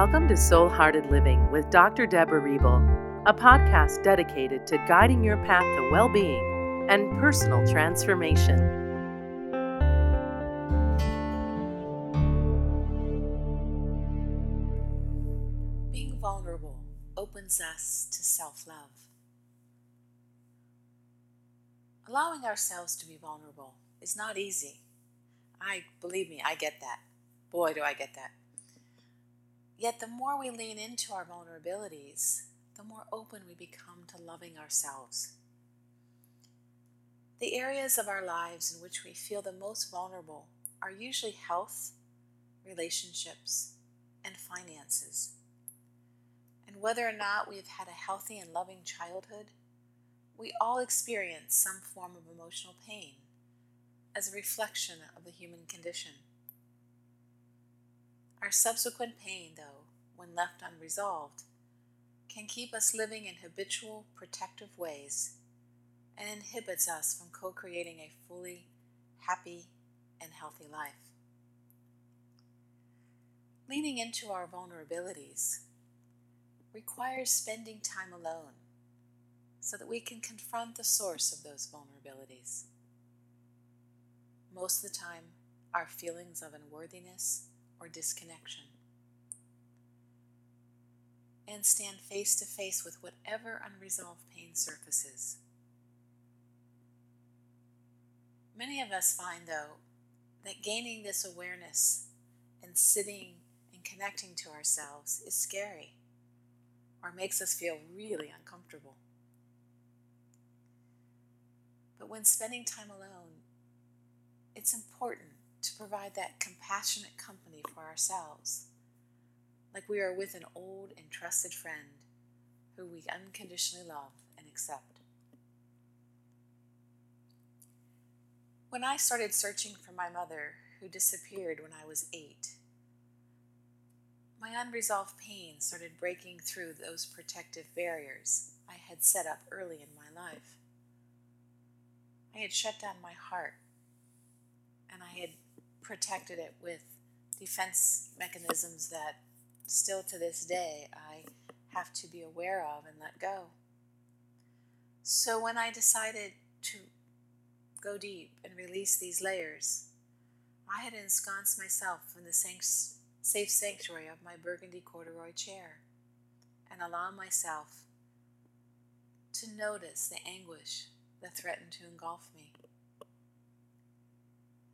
Welcome to Soul Hearted Living with Dr. Deborah Riebel, a podcast dedicated to guiding your path to well being and personal transformation. Being vulnerable opens us to self love. Allowing ourselves to be vulnerable is not easy. I believe me, I get that. Boy, do I get that. Yet, the more we lean into our vulnerabilities, the more open we become to loving ourselves. The areas of our lives in which we feel the most vulnerable are usually health, relationships, and finances. And whether or not we have had a healthy and loving childhood, we all experience some form of emotional pain as a reflection of the human condition. Our subsequent pain, though, when left unresolved, can keep us living in habitual, protective ways and inhibits us from co creating a fully happy and healthy life. Leaning into our vulnerabilities requires spending time alone so that we can confront the source of those vulnerabilities. Most of the time, our feelings of unworthiness or disconnection. And stand face to face with whatever unresolved pain surfaces. Many of us find, though, that gaining this awareness and sitting and connecting to ourselves is scary or makes us feel really uncomfortable. But when spending time alone, it's important to provide that compassionate company for ourselves, like we are with an old and trusted friend who we unconditionally love and accept. When I started searching for my mother, who disappeared when I was eight, my unresolved pain started breaking through those protective barriers I had set up early in my life. I had shut down my heart and I had protected it with defense mechanisms that still to this day I have to be aware of and let go. So when I decided to go deep and release these layers, I had ensconced myself in the safe sanctuary of my burgundy corduroy chair and allowed myself to notice the anguish that threatened to engulf me.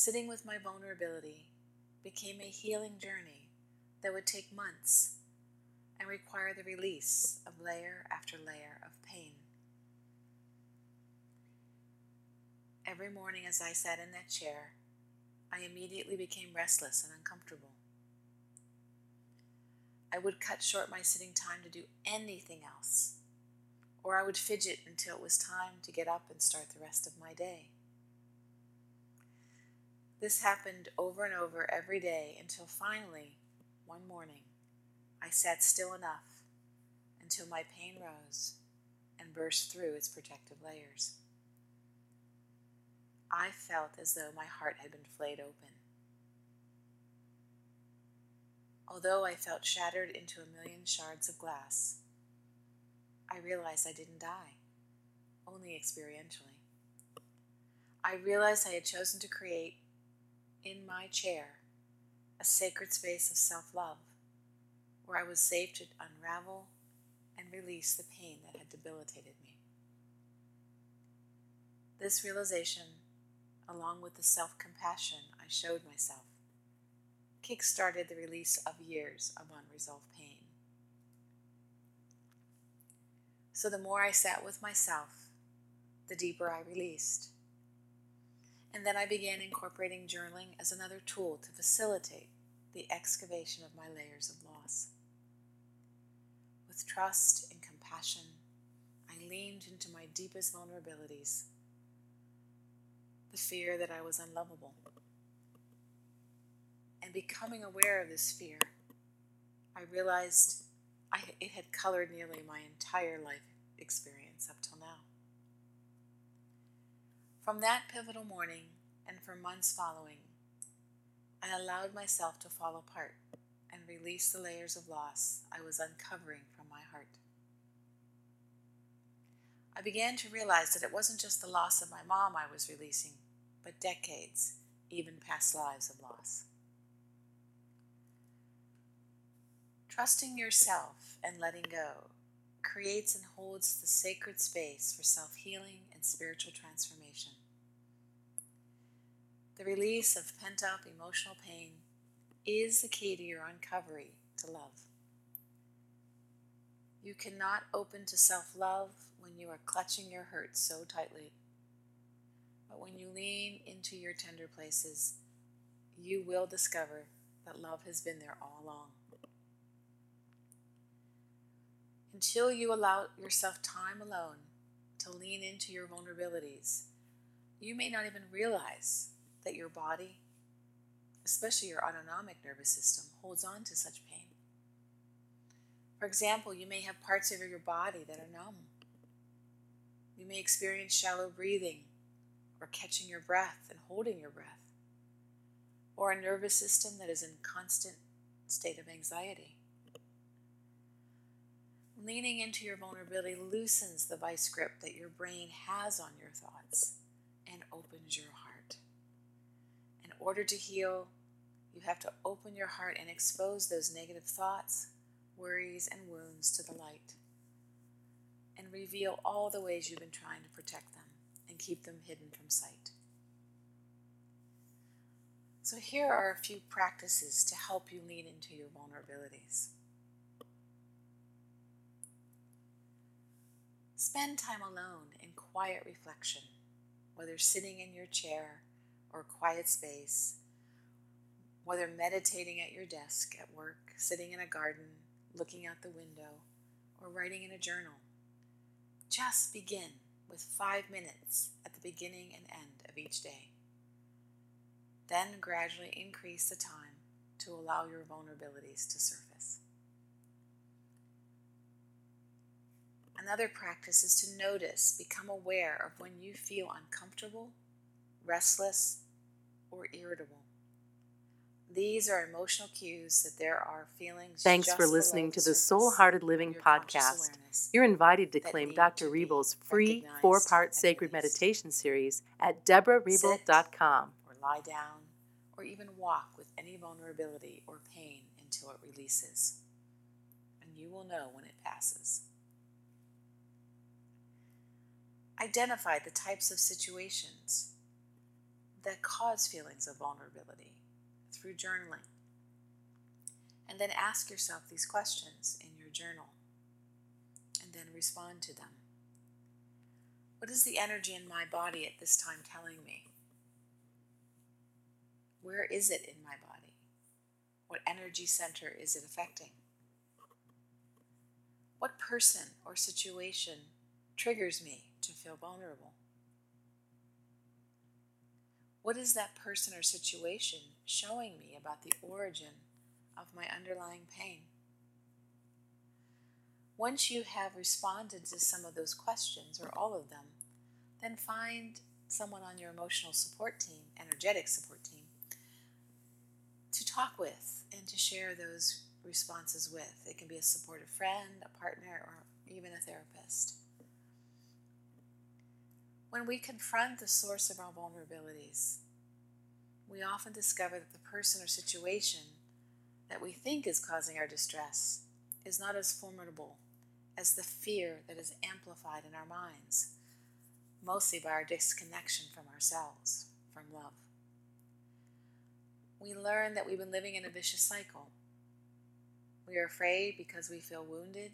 Sitting with my vulnerability became a healing journey that would take months and require the release of layer after layer of pain. Every morning as I sat in that chair, I immediately became restless and uncomfortable. I would cut short my sitting time to do anything else, or I would fidget until it was time to get up and start the rest of my day. This happened over and over every day until finally, one morning, I sat still enough until my pain rose and burst through its protective layers. I felt as though my heart had been flayed open. Although I felt shattered into a million shards of glass, I realized I didn't die, only experientially. I realized I had chosen to create in my chair a sacred space of self love where I was safe to unravel and release the pain that had debilitated me. This realization, along with the self compassion I showed myself, kick started the release of years of unresolved pain. So the more I sat with myself, the deeper I released and then I began incorporating journaling as another tool to facilitate the excavation of my layers of loss. With trust and compassion, I leaned into my deepest vulnerabilities the fear that I was unlovable. And becoming aware of this fear, I realized I, it had colored nearly my entire life experience up till now. From that pivotal morning and for months following, I allowed myself to fall apart and release the layers of loss I was uncovering from my heart. I began to realize that it wasn't just the loss of my mom I was releasing, but decades, even past lives of loss. Trusting yourself and letting go creates and holds the sacred space for self healing and spiritual transformation. The release of pent up emotional pain is the key to your uncovery to love. You cannot open to self love when you are clutching your hurt so tightly. But when you lean into your tender places, you will discover that love has been there all along. Until you allow yourself time alone to lean into your vulnerabilities, you may not even realize that your body, especially your autonomic nervous system, holds on to such pain. For example, you may have parts of your body that are numb. You may experience shallow breathing or catching your breath and holding your breath, or a nervous system that is in constant state of anxiety. Leaning into your vulnerability loosens the vice grip that your brain has on your thoughts and opens your heart. In order to heal, you have to open your heart and expose those negative thoughts, worries, and wounds to the light and reveal all the ways you've been trying to protect them and keep them hidden from sight. So, here are a few practices to help you lean into your vulnerabilities. Spend time alone in quiet reflection, whether sitting in your chair or quiet space, whether meditating at your desk at work, sitting in a garden, looking out the window, or writing in a journal. Just begin with five minutes at the beginning and end of each day. Then gradually increase the time to allow your vulnerabilities to surface. Another practice is to notice, become aware of when you feel uncomfortable, restless, or irritable. These are emotional cues that there are feelings. Thanks for listening to the Soul Hearted Living podcast. You're invited to claim Dr. Rebel's free four part sacred meditation series at deborahrebel.com. Or lie down, or even walk with any vulnerability or pain until it releases. And you will know when it passes. Identify the types of situations that cause feelings of vulnerability through journaling. And then ask yourself these questions in your journal and then respond to them. What is the energy in my body at this time telling me? Where is it in my body? What energy center is it affecting? What person or situation triggers me to feel vulnerable? What is that person or situation showing me about the origin of my underlying pain? Once you have responded to some of those questions, or all of them, then find someone on your emotional support team, energetic support team, to talk with and to share those responses with. It can be a supportive friend, a partner, or even a therapist. When we confront the source of our vulnerabilities, we often discover that the person or situation that we think is causing our distress is not as formidable as the fear that is amplified in our minds, mostly by our disconnection from ourselves, from love. We learn that we've been living in a vicious cycle. We are afraid because we feel wounded,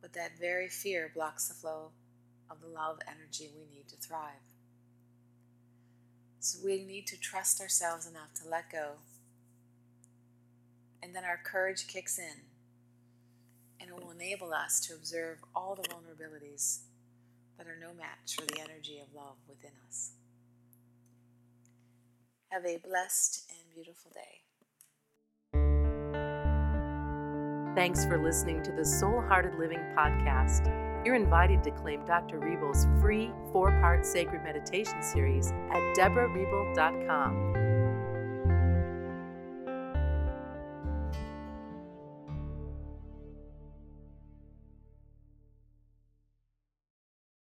but that very fear blocks the flow of the love energy we need to thrive. So we need to trust ourselves enough to let go. And then our courage kicks in and it will enable us to observe all the vulnerabilities that are no match for the energy of love within us. Have a blessed and beautiful day. Thanks for listening to the Soul Hearted Living podcast. You're invited to claim Dr. Rebel's free four part sacred meditation series at deborahrebel.com.